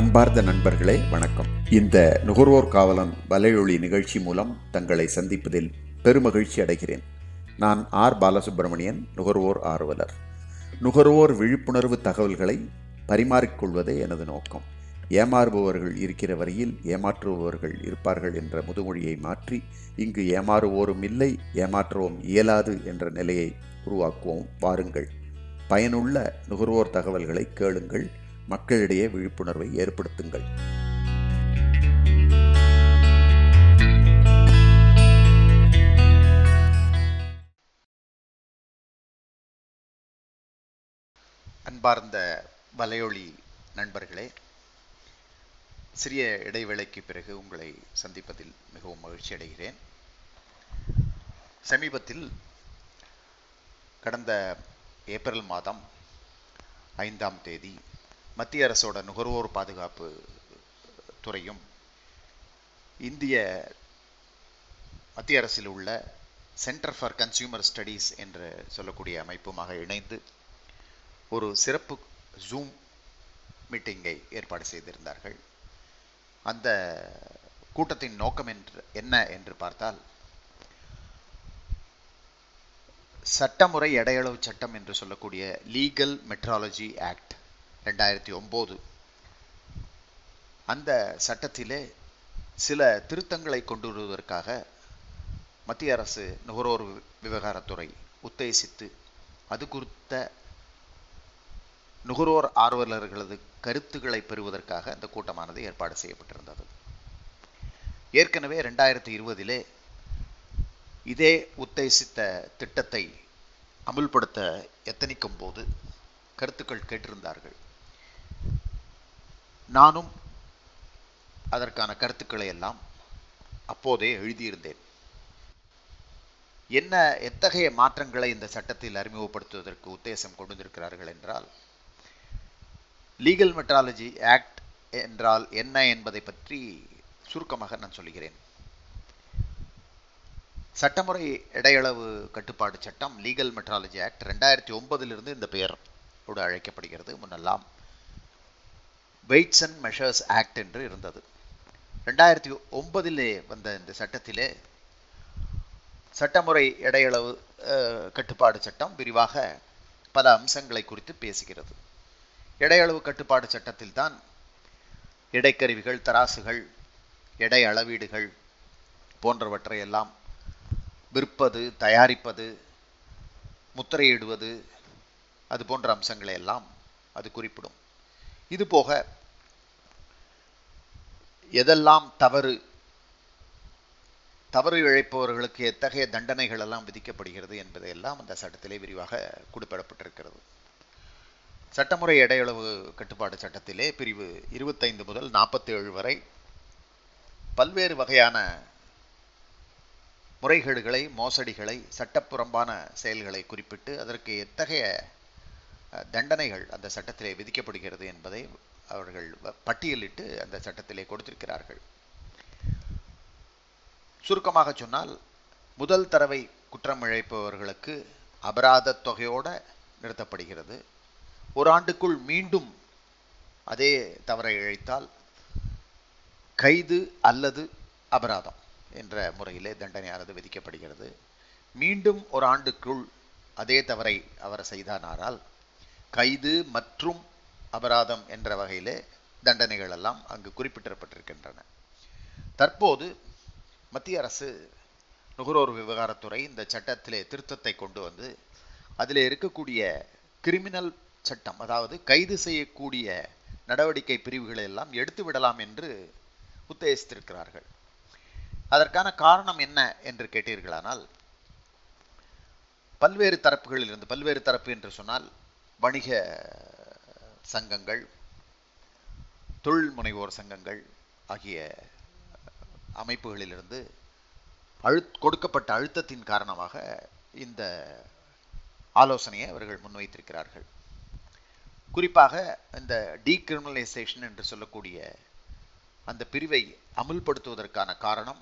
அன்பார்ந்த நண்பர்களே வணக்கம். இந்த நுகர்வோர் காவலன் வலையொலி நிகழ்ச்சி மூலம் தங்களை சந்திப்பதில் பெருமகிழ்ச்சி அடைகிறேன். நான் ஆர். பாலசுப்பிரமணியன் நுகர்வோர் ஆர்வலர். நுகர்வோர் விழிப்புணர்வு தகவல்களை பரிமாறிக்கொள்வதே எனது நோக்கம். ஏமாறுபவர்கள் இருக்கிற வரையில் ஏமாற்றுபவர்கள் இருப்பார்கள் என்ற முதுமொழியை மாற்றி இங்கு ஏமாறுவோரும் இல்லை ஏமாற்றவும் இயலாது என்ற நிலையை உருவாக்குவோம். வாருங்கள். பயனுள்ள நுகர்வோர் தகவல்களை கேளுங்கள். மக்களிடையே விழிப்புணர்வை ஏற்படுத்துங்கள். அன்பார்ந்த வலையொலி நண்பர்களே சிறிய இடைவேளைக்கு பிறகு உங்களை சந்திப்பதில் மிகவும் மகிழ்ச்சி அடைகிறேன். சமீபத்தில் கடந்த ஏப்ரல் மாதம் ஐந்தாம் தேதி மத்திய அரசோட நுகர்வோர் பாதுகாப்பு துறையும் இந்திய மத்திய அரசில் உள்ள சென்டர் ஃபார் கன்சியூமர் ஸ்டடீஸ் என்று சொல்லக்கூடிய அமைப்புமாக இணைந்து ஒரு சிறப்பு ஜூம் மீட்டிங்கை ஏற்பாடு செய்திருந்தார்கள். அந்த கூட்டத்தின் நோக்கம் என்று என்ன என்று பார்த்தால் சட்டமுறை எடையளவு சட்டம் என்று சொல்லக்கூடிய லீகல் மெட்ராலஜி ஆக்ட் ரெண்டாயிரத்தி ஒம்போது. அந்த சட்டத்திலே சில திருத்தங்களை கொண்டு வருவதற்காக மத்திய அரசு நுகர்வோர் விவகாரத்துறை உத்தேசித்து அது குறித்த நுகர்வோர் ஆர்வலர்களது கருத்துக்களை பெறுவதற்காக இந்த கூட்டமானது ஏற்பாடு செய்யப்பட்டிருந்தது. ஏற்கனவே ரெண்டாயிரத்தி இருபதிலே இதே உத்தேசித்த திட்டத்தை அமுல்படுத்த எத்தனிக்கும் போது கருத்துக்கள் கேட்டிருந்தார்கள். நானும் அதற்கான கருத்துக்களை எல்லாம் அப்போதே எழுதியிருந்தேன். என்ன எத்தகைய மாற்றங்களை இந்த சட்டத்தில் அறிமுகப்படுத்துவதற்கு உத்தேசம் கொண்டிருக்கிறார்கள் என்றால் லீகல் மெட்ராலஜி ஆக்ட் என்றால் என்ன என்பதை பற்றி சுருக்கமாக நான் சொல்கிறேன். சட்டமுறை இடையளவு கட்டுப்பாடு சட்டம் லீகல் மெட்ராலஜி ஆக்ட் ரெண்டாயிரத்தி ஒன்பதிலிருந்து இந்த பெயரோடு அழைக்கப்படுகிறது. முன்னெல்லாம் வெயிட்ஸ் அண்ட் மெஷர்ஸ் ஆக்ட் என்று இருந்தது. ரெண்டாயிரத்தி ஒன்பதிலே வந்த இந்த சட்டத்திலே சட்டமுறை இடையளவு கட்டுப்பாடு சட்டம் விரிவாக பல அம்சங்களை குறித்து பேசுகிறது. எடையளவு கட்டுப்பாடு சட்டத்தில் தான் எடைக்கருவிகள் தராசுகள் எடை அளவீடுகள் போன்றவற்றை எல்லாம் விற்பது தயாரிப்பது முத்திரையிடுவது அது போன்ற அம்சங்களை எல்லாம் அது குறிப்பிடும். இது போக எதெல்லாம் தவறு? தவறு இழைப்பவர்களுக்கு எத்தகைய தண்டனைகள் எல்லாம் விதிக்கப்படுகிறது என்பதையெல்லாம் அந்த சட்டத்திலே விரிவாக குறிப்பிடப்பட்டிருக்கிறது. சட்டமுறை இடையளவு கட்டுப்பாடு சட்டத்திலே பிரிவு இருபத்தைந்து முதல் நாற்பத்தி ஏழு வரை பல்வேறு வகையான முறைகேடுகளை மோசடிகளை சட்டப்புறம்பான செயல்களை குறிப்பிட்டு அதற்கு எத்தகைய தண்டனைகள் அந்த சட்டத்திலே விதிக்கப்படுகிறது என்பதை அவர்கள் பட்டியலிட்டு அந்த சட்டத்திலே கொடுத்திருக்கிறார்கள். சுருக்கமாக சொன்னால் முதல் தரவை குற்றம் இழைப்பவர்களுக்கு அபராத தொகையோட நிறுத்தப்படுகிறது. ஒரு ஆண்டுக்குள் மீண்டும் அதே தவறை இழைத்தால் கைது அல்லது அபராதம் என்ற முறையிலே தண்டனையானது விதிக்கப்படுகிறது. மீண்டும் ஒரு ஆண்டுக்குள் அதே தவறை அவர் செய்தானால் கைது மற்றும் அபராதம் என்ற வகையிலே தண்டனைகள் எல்லாம் அங்கு குறிப்பிடப்பட்டிருக்கின்றன தற்போது மத்திய அரசு நுகர்வோர் விவகாரத்துறை இந்த சட்டத்திலே திருத்தத்தை கொண்டு வந்து அதில் இருக்கக்கூடிய கிரிமினல் சட்டம் அதாவது கைது செய்யக்கூடிய நடவடிக்கை பிரிவுகளை எல்லாம் எடுத்து விடலாம் என்று உத்தேசித்திருக்கிறார்கள். அதற்கான காரணம் என்ன என்று கேட்டீர்களானால் பல்வேறு தரப்புகளில் இருந்து பல்வேறு தரப்பு என்று சொன்னால் வணிக சங்கங்கள் தொழில் முனைவோர் சங்கங்கள் ஆகிய அமைப்புகளிலிருந்து அழு கொடுக்கப்பட்ட அழுத்தத்தின் காரணமாக இந்த ஆலோசனையை அவர்கள் முன்வைத்திருக்கிறார்கள். குறிப்பாக இந்த டீக்ரிமினலைசேஷன் என்று சொல்லக்கூடிய அந்த பிரிவை அமுல்படுத்துவதற்கான காரணம்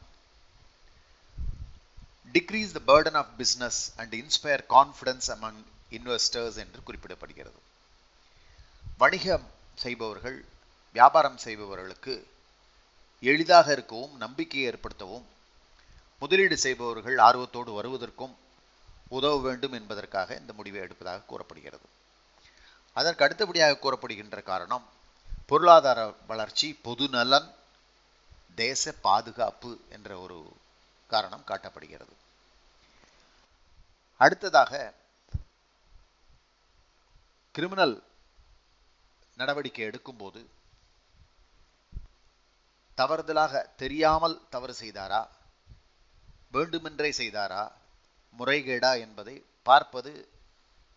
decrease the burden of business and inspire confidence among investors என்று குறிப்பிடப்படுகிறது. வணிகம் செய்பவர்கள் வியாபாரம் செய்பவர்களுக்கு எளிதாக இருக்கவும் நம்பிக்கையை ஏற்படுத்தவும் முதலீடு செய்பவர்கள் ஆர்வத்தோடு வருவதற்கும் உதவ வேண்டும் என்பதற்காக இந்த முடிவை எடுப்பதாக கூறப்படுகிறது. அதற்கு அடுத்தபடியாக கூறப்படுகின்ற காரணம் பொருளாதார வளர்ச்சி பொது நலன் தேச பாதுகாப்பு என்ற ஒரு காரணம் காட்டப்படுகிறது. அடுத்ததாக கிரிமினல் நடவடிக்கை எடுக்கும்போது தவறுதலாக தெரியாமல் தவறு செய்தாரா? வேண்டுமென்றே செய்தாரா? முறைகேடா என்பதை பார்ப்பது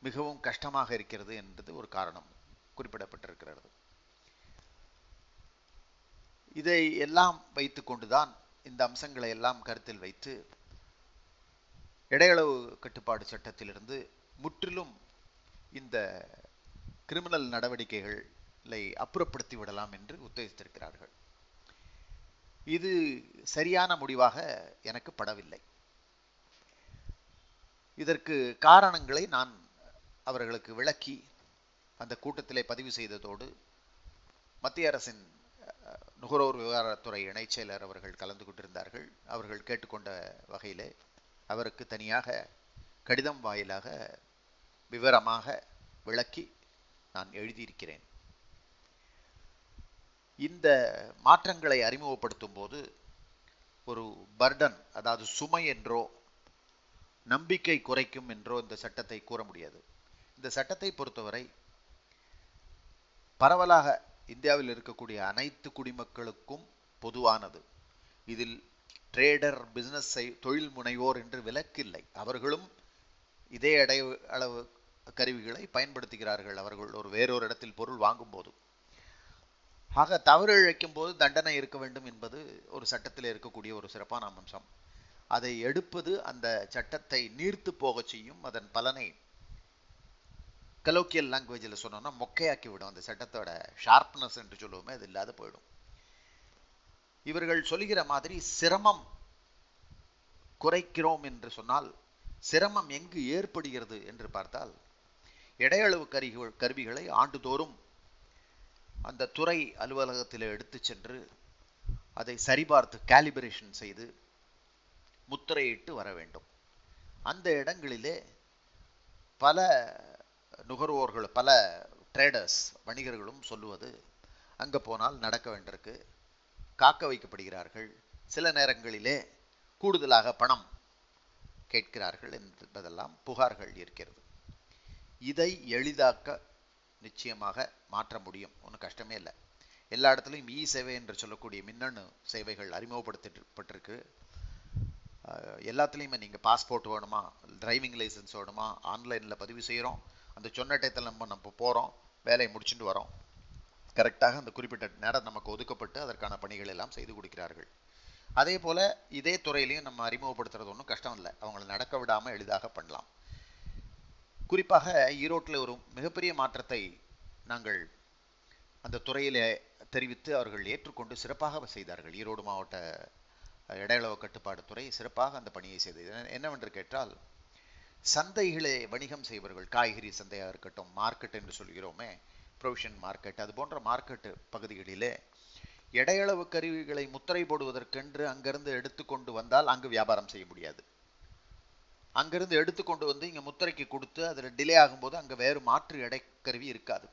மிகவும் கஷ்டமாக இருக்கிறது என்பது ஒரு காரணம் குறிப்பிடப்பட்டிருக்கிறது. இதை எல்லாம் வைத்துக்கொண்டுதான் இந்த அம்சங்களை எல்லாம் கருத்தில் வைத்து இடையளவு கட்டுப்பாடு சட்டத்திலிருந்து முற்றிலும் இந்த கிரிமினல் நடவடிக்கைகளை அப்புறப்படுத்தி விடலாம் என்று உத்தேசித்திருக்கிறார்கள். இது சரியான முடிவாக எனக்கு படவில்லை. இதற்கு காரணங்களை நான் அவர்களுக்கு விளக்கி அந்த கூட்டத்திலே பதிவு செய்ததோடு மத்திய அரசின் நுகர்வோர் விவகாரத்துறை இணைச் செயலர் அவர்கள் கலந்து கொண்டிருந்தார்கள். அவர்கள் கேட்டுக்கொண்ட வகையிலே அவருக்கு தனியாக கடிதம் வாயிலாக விவரமாக விளக்கி நான் எழுதியிருக்கிறேன். இந்த மாற்றங்களை அறிமுகப்படுத்தும் போது ஒரு பர்டன் அதாவது சுமை என்றோ நம்பிக்கை குறைக்கும் என்றோ இந்த சட்டத்தை கூற முடியாது. இந்த சட்டத்தை பொறுத்தவரை பரவலாக இந்தியாவில் இருக்கக்கூடிய அனைத்து குடிமக்களுக்கும் பொதுவானது. இதில் ட்ரேடர் பிசினஸ் தொழில் முனைவோர் என்று விலக்கில்லை அவர்களும் இதே அடை அளவு கருவிகளை பயன்படுத்துகிறார்கள் அவர்கள். ஒரு வேறொரு இடத்தில் பொருள் வாங்கும் போது ஆக தவறு இழைக்கும் போது தண்டனை இருக்க வேண்டும் என்பது ஒரு சட்டத்தில் இருக்கக்கூடிய ஒரு சிறப்பான அம்சம். அதை எடுப்பது அந்த சட்டத்தை நீர்த்து போகச் செய்யும் அதன் பலனை கலோக்கியல் லாங்குவேஜில் சொன்னோம்னா மொக்கையாக்கி விடும். அந்த சட்டத்தோட ஷார்ப்னஸ் என்று சொல்லுவோமே அது இல்லாத போயிடும். இவர்கள் சொல்லுகிற மாதிரி சிரமம் குறைக்கிறோம் என்று சொன்னால் சிரமம் எங்கு ஏற்படுகிறது என்று பார்த்தால் இடையளவு கருவிகள் கருவிகளை ஆண்டுதோறும் அந்த துறை அலுவலகத்தில் எடுத்து சென்று அதை சரிபார்த்து கேலிபரேஷன் செய்து முத்திரையிட்டு வர வேண்டும். அந்த இடங்களிலே பல நுகர்வோர்கள் பல ட்ரேடர்ஸ் வணிகர்களும் சொல்லுவது அங்கே போனால் நடக்க வேண்டியிருக்கு. காக்க வைக்கப்படுகிறார்கள். சில நேரங்களிலே கூடுதலாக பணம் கேட்கிறார்கள் என்பதெல்லாம் புகார்கள் இருக்கிறது. இதை எளிதாக்க நிச்சயமாக மாற்ற முடியும். ஒன்றும் கஷ்டமே இல்லை. எல்லா இடத்துலையும் இ சேவை என்று சொல்லக்கூடிய மின்னணு சேவைகள் அறிமுகப்படுத்தப்பட்டிருக்கு. எல்லாத்துலேயுமே நீங்கள் பாஸ்போர்ட் வேணுமா டிரைவிங் லைசன்ஸ் வேணுமா ஆன்லைனில் பதிவு செய்கிறோம் அந்த சொன்ன டயத்தில் நம்ம நம்ம போகிறோம் வேலையை முடிச்சுட்டு வரோம். கரெக்டாக அந்த குறிப்பிட்ட நேரம் நமக்கு ஒதுக்கப்பட்டு அதற்கான பணிகள் எல்லாம் செய்து கொடுக்கிறார்கள். அதே போல் இதே துறையிலையும் நம்ம அறிமுகப்படுத்துறது ஒன்றும் கஷ்டம் இல்லை. அவங்களை நடக்க விடாமல் எளிதாக பண்ணலாம். குறிப்பாக ஈரோட்டில் ஒரு மிகப்பெரிய மாற்றத்தை நாங்கள் அந்த துறையிலே தெரிவித்து அவர்கள் ஏற்றுக்கொண்டு சிறப்பாக செய்தார்கள். ஈரோடு மாவட்ட இடையளவு கட்டுப்பாடு துறை சிறப்பாக அந்த பணியை செய்தது. என்னவென்று கேட்டால் சந்தைகளை வணிகம் செய்பவர்கள் காய்கறி சந்தையாக இருக்கட்டும் மார்க்கெட் என்று சொல்கிறோமே ப்ரொவிஷன் மார்க்கெட் அது போன்ற மார்க்கெட் பகுதிகளிலே இடையளவு கருவிகளை முத்திரை போடுவதற்கென்று அங்கிருந்து எடுத்துக்கொண்டு வந்தால் அங்கு வியாபாரம் செய்ய முடியாது. அங்கிருந்து எடுத்துக்கொண்டு வந்து இங்கே முத்திரைக்கு கொடுத்து அதில் டிலே ஆகும்போது அங்கே வேறு மாற்று இடைக்கருவி இருக்காது.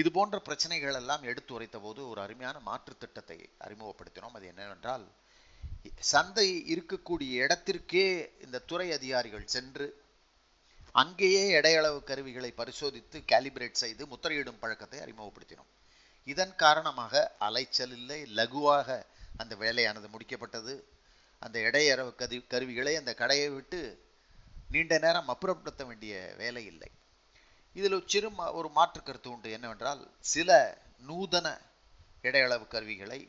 இது போன்ற பிரச்சனைகள் எல்லாம் எடுத்து உரைத்த போது ஒரு அருமையான மாற்று திட்டத்தை அறிமுகப்படுத்தினோம். அது என்னவென்றால் சந்தை இருக்கக்கூடிய இடத்திற்கே இந்த துறை அதிகாரிகள் சென்று அங்கேயே இடையளவு கருவிகளை பரிசோதித்து கேலிபிரேட் செய்து முத்திரையிடும் பழக்கத்தை அறிமுகப்படுத்தினோம். இதன் காரணமாக அலைச்சல் இல்லை லகுவாக அந்த வேலையானது முடிக்கப்பட்டது. அந்த இடையறவு கதி கருவிகளை அந்த கடையை விட்டு நீண்ட நேரம் அப்புறப்படுத்த வேண்டிய வேலை இல்லை. இதில் சிறு ஒரு மாற்று கருத்து உண்டு. என்னவென்றால் சில நூதன இடையளவு கருவிகளை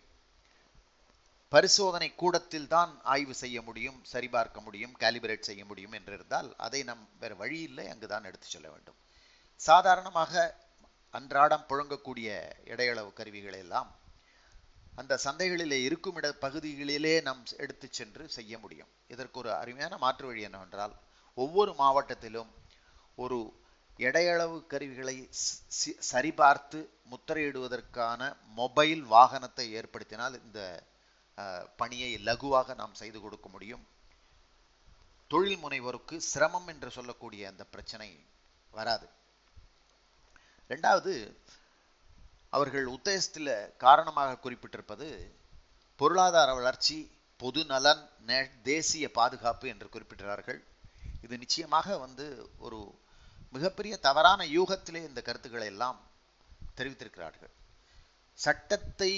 பரிசோதனை கூடத்தில் தான் ஆய்வு செய்ய முடியும் சரிபார்க்க முடியும் கேலிபரேட் செய்ய முடியும் என்றிருந்தால் அதை நம் வேறு வழி இல்லை. அங்கு தான் எடுத்து செல்ல வேண்டும். சாதாரணமாக அன்றாடம் புழங்கக்கூடிய இடையளவு கருவிகளை எல்லாம் அந்த சந்தைகளிலே இருக்கும் இட பகுதிகளிலே நாம் எடுத்து சென்று செய்ய முடியும். இதற்கு ஒரு அருமையான மாற்று வழி என்னவென்றால் ஒவ்வொரு மாவட்டத்திலும் ஒரு எடையளவு கருவிகளை சரிபார்த்து முத்திரையிடுவதற்கான மொபைல் வாகனத்தை ஏற்படுத்தினால் இந்த பணியை லகுவாக நாம் செய்து கொடுக்க முடியும். தொழில் முனைவோருக்கு சிரமம் என்று சொல்லக்கூடிய அந்த பிரச்சனை வராது. ரெண்டாவது அவர்கள் உத்தேசத்தில் காரணமாக குறிப்பிட்டிருப்பது பொருளாதார வளர்ச்சி பொது நலன் நே- தேசிய பாதுகாப்பு என்று குறிப்பிட்டார்கள் இது நிச்சயமாக வந்து ஒரு மிகப்பெரிய தவறான யூகத்திலே இந்த கருத்துக்களை எல்லாம் தெரிவித்திருக்கிறார்கள். சட்டத்தை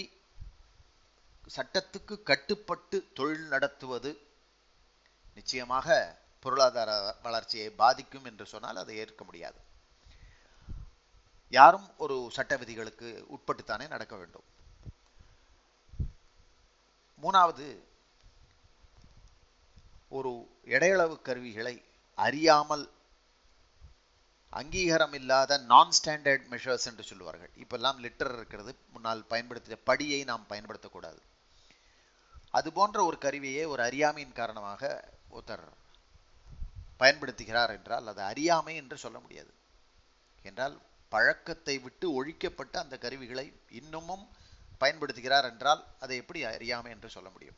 சட்டத்துக்கு கட்டுப்பட்டு தொழில் நடத்துவது நிச்சயமாக பொருளாதார வளர்ச்சியை பாதிக்கும் என்று சொன்னால் அதை ஏற்க முடியாது. யாரும் ஒரு சட்ட விதிகளுக்கு உட்பட்டுத்தானே நடக்க வேண்டும். மூணாவது ஒரு இடையளவு கருவிகளை அறியாமல் அங்கீகாரம் இல்லாத நான் ஸ்டாண்டர்ட் மெஷர்ஸ் என்று சொல்லுவார்கள். இப்பெல்லாம் லிட்டர் இருக்கிறது முன்னால் பயன்படுத்திய படியை நாம் பயன்படுத்தக்கூடாது. அது போன்ற ஒரு கருவியை ஒரு அறியாமையின் காரணமாக ஒருத்தர் பயன்படுத்துகிறார் என்றால் அது அறியாமை என்று சொல்ல முடியாது. என்றால் பழக்கத்தை விட்டு ஒழிக்கப்பட்ட அந்த கருவிகளை இன்னமும் பயன்படுத்துகிறார் என்றால் அதை எப்படி அறியாமை என்று சொல்ல முடியும்?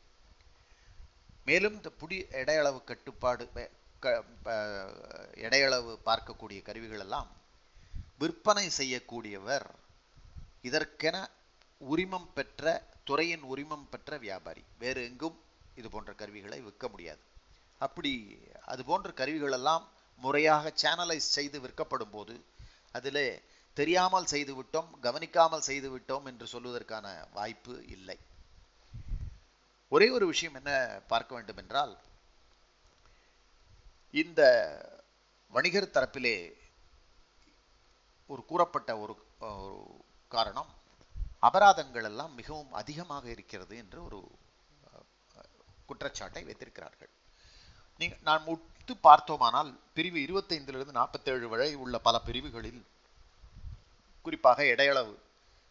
மேலும் இந்த புடி எடையளவு கட்டுப்பாடு எடையளவு பார்க்கக்கூடிய கருவிகள் எல்லாம் விற்பனை செய்யக்கூடியவர் இதற்கென உரிமம் பெற்ற துறையின் உரிமம் பெற்ற வியாபாரி. வேறு எங்கும் இது போன்ற கருவிகளை விற்க முடியாது. அப்படி அது போன்ற கருவிகளெல்லாம் முறையாக சேனலைஸ் செய்து விற்கப்படும் போது அதிலே தெரியாமல் செய்து விட்டோம் கவனிக்காமல் செய்துவிட்டோம் என்று சொல்வதற்கான வாய்ப்பு இல்லை. ஒரே ஒரு விஷயம் என்ன பார்க்க வேண்டும் என்றால் இந்த வணிகர் தரப்பிலே ஒரு கூறப்பட்ட ஒரு காரணம் அபராதங்கள் எல்லாம் மிகவும் அதிகமாக இருக்கிறது என்று ஒரு குற்றச்சாட்டை வைத்திருக்கிறார்கள். நீங்க நான் எடுத்து பார்த்தோமானால் பிரிவு இருபத்தைந்திலிருந்து நாற்பத்தேழு வரை உள்ள பல பிரிவுகளில் குறிப்பாக இடையளவு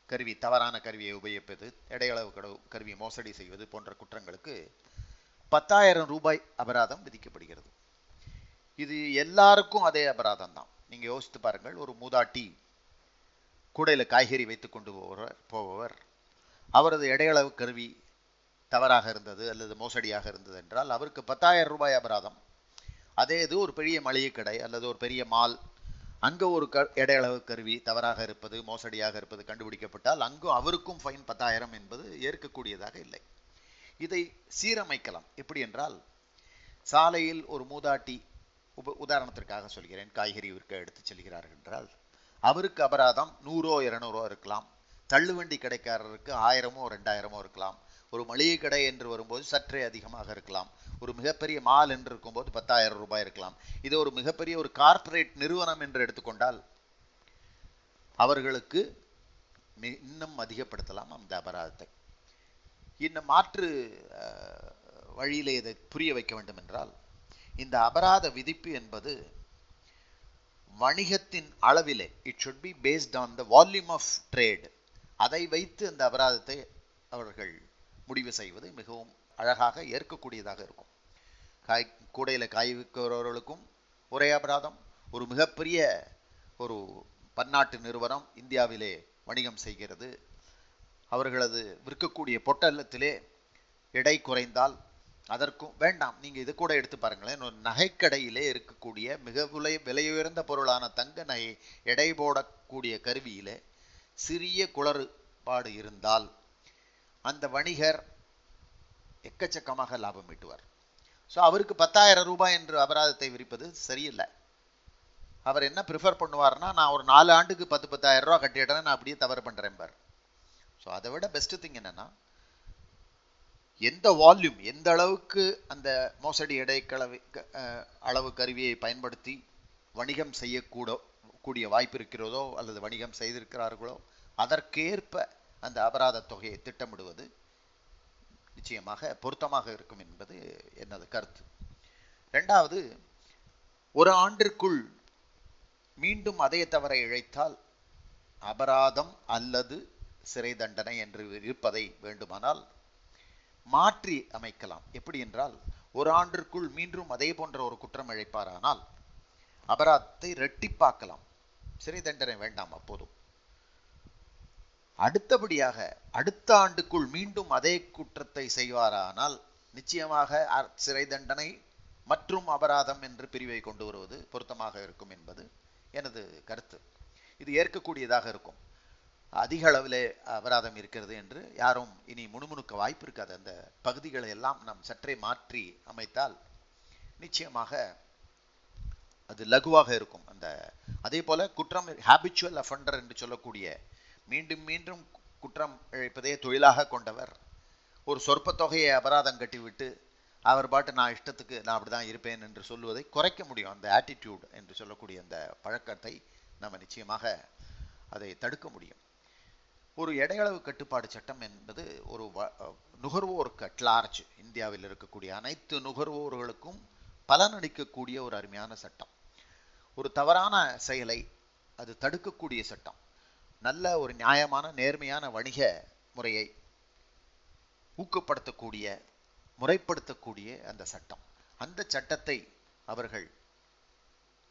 கருவி தவறான கருவியை உபயோகிப்பது இடையளவு கடவு- கருவி மோசடி செய்வது போன்ற குற்றங்களுக்கு பத்தாயிரம் ரூபாய் அபராதம் விதிக்கப்படுகிறது. இது எல்லாருக்கும் அதே அபராதம் தான். நீங்கள் யோசித்து பாருங்கள் ஒரு மூதாட்டி கூடையில் காய்கறி வைத்து கொண்டு போவர் போபவர். அவரது இடையளவு கருவி தவறாக இருந்தது அல்லது மோசடியாக இருந்தது என்றால் அவருக்கு பத்தாயிரம் ரூபாய் அபராதம் அதே இது ஒரு பெரிய மளிகை கடை அல்லது ஒரு பெரிய மால். அங்கே ஒரு க இடையளவு கருவி தவறாக இருப்பது மோசடியாக இருப்பது கண்டுபிடிக்கப்பட்டால் அங்கும் அவருக்கும் ஃபைன் பத்தாயிரம் என்பது ஏற்கக்கூடியதாக இல்லை. இதை சீரமைக்கலாம். எப்படி என்றால் சாலையில் ஒரு மூதாட்டி உப உதாரணத்திற்காக சொல்கிறேன். காய்கறி விற்க எடுத்துச் செல்கிறார்கள் என்றால் அவருக்கு அபராதம் நூறோ இருநூறோ இருக்கலாம். தள்ளுவண்டி கடைக்காரருக்கு ஆயிரமோ ரெண்டாயிரமோ இருக்கலாம். ஒரு மளிகை கடை என்று வரும்போது சற்றே அதிகமாக இருக்கலாம். ஒரு மிகப்பெரிய மால் என்று இருக்கும்போது பத்தாயிரம் ரூபாய் இருக்கலாம். இது ஒரு மிகப்பெரிய ஒரு கார்ப்பரேட் நிறுவனம் என்று எடுத்துக்கொண்டால் அவர்களுக்கு இன்னும் அதிகப்படுத்தலாம் அந்த அபராதத்தை. இன்னும் மாற்று வழியிலே இதை புரிய வைக்க வேண்டும் என்றால் இந்த அபராத விதிப்பு என்பது வணிகத்தின் அளவிலே it should be based on the volume of trade அதை வைத்து அந்த அபராதத்தை அவர்கள் முடிவு செய்வது மிகவும் அழகாக ஏற்கக்கூடியதாக இருக்கும். காய் கூடையில் காய் விற்கிறவர்களுக்கும் ஒரே அபராதம். ஒரு மிகப்பெரிய ஒரு பன்னாட்டு நிறுவனம் இந்தியாவிலே வணிகம் செய்கிறது. அவர்களது விற்கக்கூடிய பொட்டலத்திலே எடை குறைந்தால் அதற்கும் வேண்டாம். நீங்கள் இது கூட எடுத்து பாருங்களேன். ஒரு நகைக்கடையிலே இருக்கக்கூடிய மிக விலை விலையுயர்ந்த பொருளான தங்க நகை எடை போடக்கூடிய கருவியிலே சிறிய குளறுபாடு இருந்தால் அந்த வணிகர் எக்கச்சக்கமாக லாபம் ஈட்டுவார். ஸோ அவருக்கு பத்தாயிரம் ரூபாய் என்று அபராதத்தை விரிப்பது சரியில்லை. அவர் என்ன ப்ரிஃபர் பண்ணுவார்னா நான் ஒரு நாலு ஆண்டுக்கு பத்து பத்தாயிரம் ரூபா கட்டிடுறேன் நான் அப்படியே தவறு பண்றேன் பார். ஸோ அதை விட பெஸ்ட் திங் என்னன்னா எந்த வால்யூம் எந்த அளவுக்கு அந்த மோசடி எடைக்களவு அளவு கருவியை பயன்படுத்தி வணிகம் செய்யக்கூட கூடிய வாய்ப்பு இருக்கிறதோ அல்லது வணிகம் செய்திருக்கிறார்களோ அதற்கேற்ப அந்த அபராத தொகையை திட்டமிடுவது நிச்சயமாக பொருத்தமாக இருக்கும் என்பது எனது கருத்து. ரெண்டாவது ஒரு ஆண்டிற்குள் மீண்டும் அதே தவறை இழைத்தால் அபராதம் அல்லது சிறை தண்டனை என்று இருப்பதை வேண்டுமானால் மாற்றி அமைக்கலாம். எப்படி என்றால் ஒரு ஆண்டிற்குள் மீண்டும் அதே போன்ற ஒரு குற்றம் இழைப்பாரானால் அபராதத்தை ரெட்டிப்பாக்கலாம் சிறை தண்டனை வேண்டாம்? அப்போதும் அடுத்தபடியாக அடுத்த ஆண்டுக்குள் மீண்டும் அதே குற்றத்தை செய்வாரானால் நிச்சயமாக சிறை தண்டனை மற்றும் அபராதம் என்று பிரிவை கொண்டு வருவது பொருத்தமாக இருக்கும் என்பது எனது கருத்து. இது ஏற்கக்கூடியதாக இருக்கும். அதிக அளவிலே அபராதம் இருக்கிறது என்று யாரும் இனி முணுமுணுக்க வாய்ப்பு இருக்காது. அந்த பகுதிகளை எல்லாம் நாம் சற்றே மாற்றி அமைத்தால் நிச்சயமாக அது லகுவாக இருக்கும். அந்த அதே போல குற்றம் ஹாபிச்சுவல் அஃபண்டர் என்று சொல்லக்கூடிய மீண்டும் மீண்டும் குற்றம் இழைப்பதே தொழிலாக கொண்டவர். ஒரு சொற்ப தொகையை அபராதம் கட்டிவிட்டு அவர் பாட்டு நான் இஷ்டத்துக்கு நான் அப்படிதான் இருப்பேன் என்று சொல்லுவதை குறைக்க முடியும். அந்த ஆட்டிடியூட் என்று சொல்லக்கூடிய அந்த பழக்கத்தை நம்ம நிச்சயமாக அதை தடுக்க முடியும். ஒரு எடையளவு கட்டுப்பாடு சட்டம் என்பது ஒரு வ- நுகர்வோருக்கு அட்லார்ஜ் இந்தியாவில் இருக்கக்கூடிய அனைத்து நுகர்வோர்களுக்கும் பலனளிக்கக்கூடிய ஒரு அருமையான சட்டம். ஒரு தவறான செயலை அது தடுக்கக்கூடிய சட்டம். நல்ல ஒரு நியாயமான நேர்மையான வணிக முறையை ஊக்கப்படுத்தக்கூடிய முறைப்படுத்தக்கூடிய அந்த சட்டம். அந்த சட்டத்தை அவர்கள்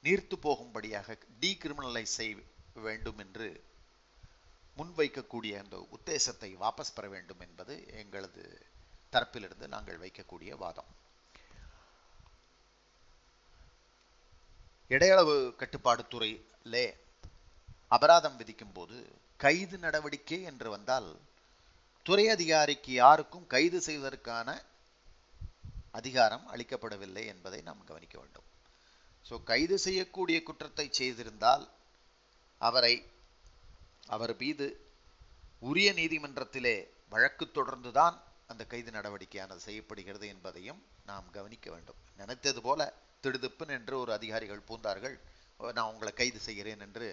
நீர்த்து போகும்படியாக டீகிரிமினலைஸ் செய்ய வேண்டும் என்று முன்வைக்கக்கூடிய அந்த உத்தேசத்தை வாபஸ் பெற வேண்டும் என்பது எங்களது தரப்பிலிருந்து நாங்கள் வைக்கக்கூடிய வாதம். இடையளவு கட்டுப்பாடு துறையிலே அபராதம் விதிக்கும் போது கைது நடவடிக்கை என்று வந்தால் துறை அதிகாரிக்கு யாருக்கும் கைது செய்வதற்கான அதிகாரம் அளிக்கப்படவில்லை என்பதை நாம் கவனிக்க வேண்டும். ஸோ கைது செய்யக்கூடிய குற்றத்தை செய்திருந்தால் அவரை அவர் மீது உரிய நீதிமன்றத்திலே வழக்கு தொடர்ந்துதான் அந்த கைது நடவடிக்கையானது செய்யப்படுகிறது என்பதையும் நாம் கவனிக்க வேண்டும். நினைத்தது போல திடுதிப்புன் என்று ஒரு அதிகாரிகள் பூந்தார்கள் நான் உங்களை கைது செய்கிறேன் என்று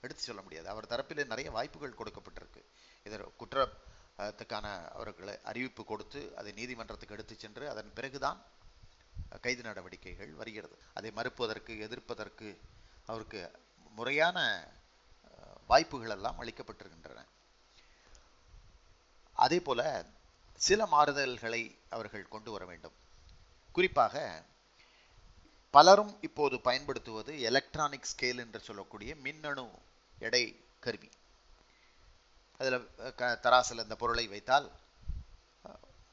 எடுத்து சொல்ல முடியாது. அவர் தரப்பிலே நிறைய வாய்ப்புகள் கொடுக்கப்பட்டிருக்கு. இதில் குற்றத்துக்கான அவர்களை அறிவிப்பு கொடுத்து அதை நீதிமன்றத்துக்கு எடுத்து சென்று அதன் பிறகுதான் கைது நடவடிக்கைகள் வருகிறது. அதை மறுப்பதற்கு எதிர்ப்பதற்கு அவருக்கு முறையான அஹ், வாய்ப்புகள் எல்லாம் அளிக்கப்பட்டிருக்கின்றன. அதே போல சில மாறுதல்களை அவர்கள் கொண்டு வர வேண்டும். குறிப்பாக பலரும் இப்போது பயன்படுத்துவது எலக்ட்ரானிக் ஸ்கேல் என்று சொல்லக்கூடிய மின்னணு எடை கருவி. அதில் தராசில் இந்த பொருளை வைத்தால்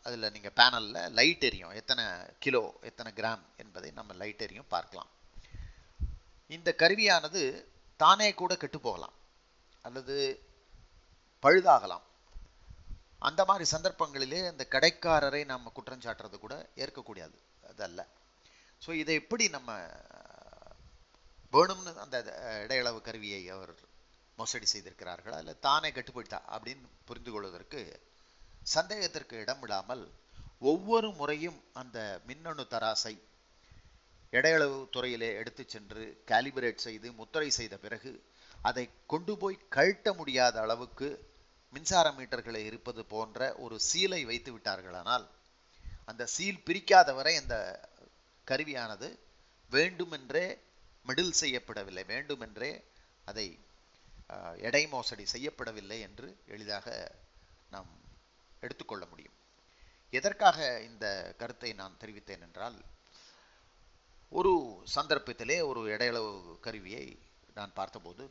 அதில் நீங்கள் பேனலில் லைட் எரியும். எத்தனை கிலோ எத்தனை கிராம் என்பதை நம்ம லைட் எரியும் பார்க்கலாம். இந்த கருவியானது தானே கூட கெட்டு போகலாம். அல்லது பழுதாகலாம். அந்த மாதிரி சந்தர்ப்பங்களிலே அந்த கடைக்காரரை நம்ம குற்றம் சாட்டுறது கூட ஏற்கக்கூடியது. அதல்ல. ஸோ இதை எப்படி நம்ம வேணும்னு அந்த இடையளவு கருவியை அவர் மோசடி செய்திருக்கிறார்களா? இல்லை தானே கட்டுப்படுத்தா? அப்படின்னு புரிந்து கொள்வதற்கு சந்தேகத்திற்கு இடம் விடாமல் ஒவ்வொரு முறையும் அந்த மின்னணு தராசை இடையளவு துறையிலே எடுத்து சென்று காலிபரேட் செய்து முத்திரை செய்த பிறகு அதை கொண்டு போய் கழட்ட முடியாத அளவுக்கு மின்சார மீட்டர்களை இருப்பது போன்ற ஒரு சீலை வைத்து விட்டார்களானால் அந்த சீல் பிரிக்காத வரை அந்த கருவியானது வேண்டுமென்றே மிடில் செய்யப்படவில்லை வேண்டுமென்றே அதை அஹ், எடை மோசடி செய்யப்படவில்லை என்று எளிதாக நாம் எடுத்துக்கொள்ள முடியும். எதற்காக இந்த கருத்தை நான் தெரிவித்தேன் என்றால் ஒரு சந்தர்ப்பத்திலே ஒரு இடையளவு கருவியை நான் பார்த்தபோது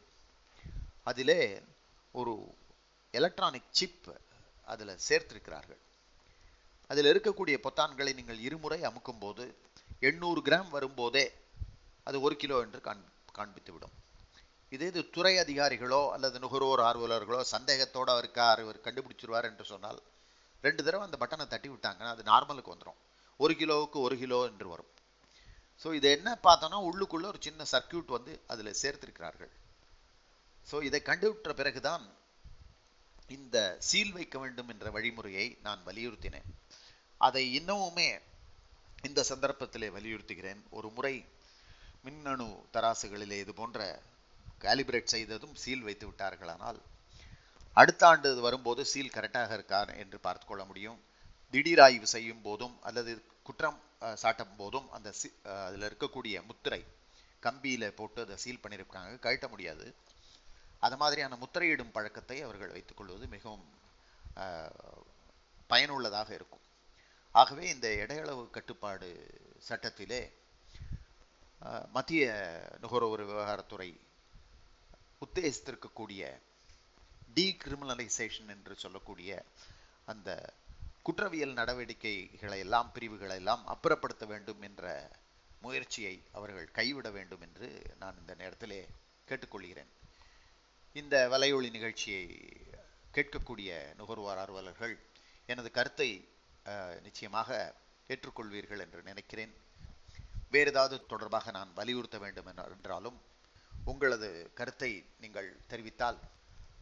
அதிலே ஒரு எலக்ட்ரானிக் சிப் அதில் சேர்த்திருக்கிறார்கள். அதில் இருக்கக்கூடிய பொத்தான்களை நீங்கள் இருமுறை அமுக்கும்போது எண்ணூறு கிராம் வரும்போதே அது ஒரு கிலோ என்று காண் காண்பித்துவிடும். இதே இது துறை அதிகாரிகளோ அல்லது நுகர்வோர் ஆர்வலர்களோ சந்தேகத்தோடு அவருக்கார் இவர் கண்டுபிடிச்சிருவார் என்று சொன்னால் ரெண்டு தடவை அந்த பட்டனை தட்டி விட்டாங்கன்னா அது நார்மலுக்கு வந்துடும் ஒரு கிலோவுக்கு ஒரு கிலோ என்று வரும். ஸோ இதை என்ன பார்த்தோன்னா உள்ளுக்குள்ள ஒரு சின்ன சர்க்கியூட் வந்து அதில் சேர்த்திருக்கிறார்கள். ஸோ இதை கண்டுவிட்ட பிறகுதான் இந்த சீல் வைக்க வேண்டும் என்ற வழிமுறையை நான் வலியுறுத்தினேன். அதை இன்னமுமே இந்த சந்தர்ப்பத்திலே வலியுறுத்துகிறேன். ஒரு முறை மின்னணு தராசுகளிலே இது போன்ற காலிபிரேட் செய்ததும் சீல் வைத்து விட்டார்களானால் அடுத்த ஆண்டு வரும்போது சீல் கரெக்டாக இருக்கா என்று பார்த்து கொள்ள முடியும். திடீராய்வு செய்யும் போதும் அல்லது குற்றம் அஹ், சாட்டும் போதும் அந்த சி- அஹ், அதில் இருக்கக்கூடிய முத்திரை கம்பியில போட்டு அதை சீல் பண்ணியிருக்காங்க கழட்ட முடியாது. அது மாதிரியான முத்திரையிடும் பழக்கத்தை அவர்கள் வைத்துக்கொள்வது மிகவும் பயனுள்ளதாக இருக்கும். ஆகவே இந்த இடையளவு கட்டுப்பாடு சட்டத்திலே மத்திய நுகர்வோர் விவகாரத்துறை உத்தேசித்திருக்கக்கூடிய டீக்ரிமினலைசேஷன் என்று சொல்லக்கூடிய அந்த குற்றவியல் நடவடிக்கைகளை எல்லாம் பிரிவுகளை எல்லாம் அப்புறப்படுத்த வேண்டும் என்ற முயற்சியை அவர்கள் கைவிட வேண்டும் என்று நான் இந்த நேரத்திலே கேட்டுக்கொள்கிறேன். இந்த வலையொலி நிகழ்ச்சியை கேட்கக்கூடிய நுகர்வோர் ஆர்வலர்கள் எனது கருத்தை நிச்சயமாக ஏற்றுக்கொள்வீர்கள் என்று நினைக்கிறேன். வேறு ஏதாவது தொடர்பாக நான் வலியுறுத்த வேண்டும் என்றாலும் உங்களது கருத்தை நீங்கள் தெரிவித்தால்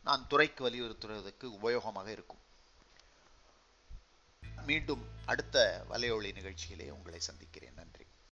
நான் துறைக்கு வலியுறுத்துவதற்கு உபயோகமாக இருக்கும். மீண்டும் அடுத்த வலையொலி நிகழ்ச்சியிலே உங்களை சந்திக்கிறேன். நன்றி.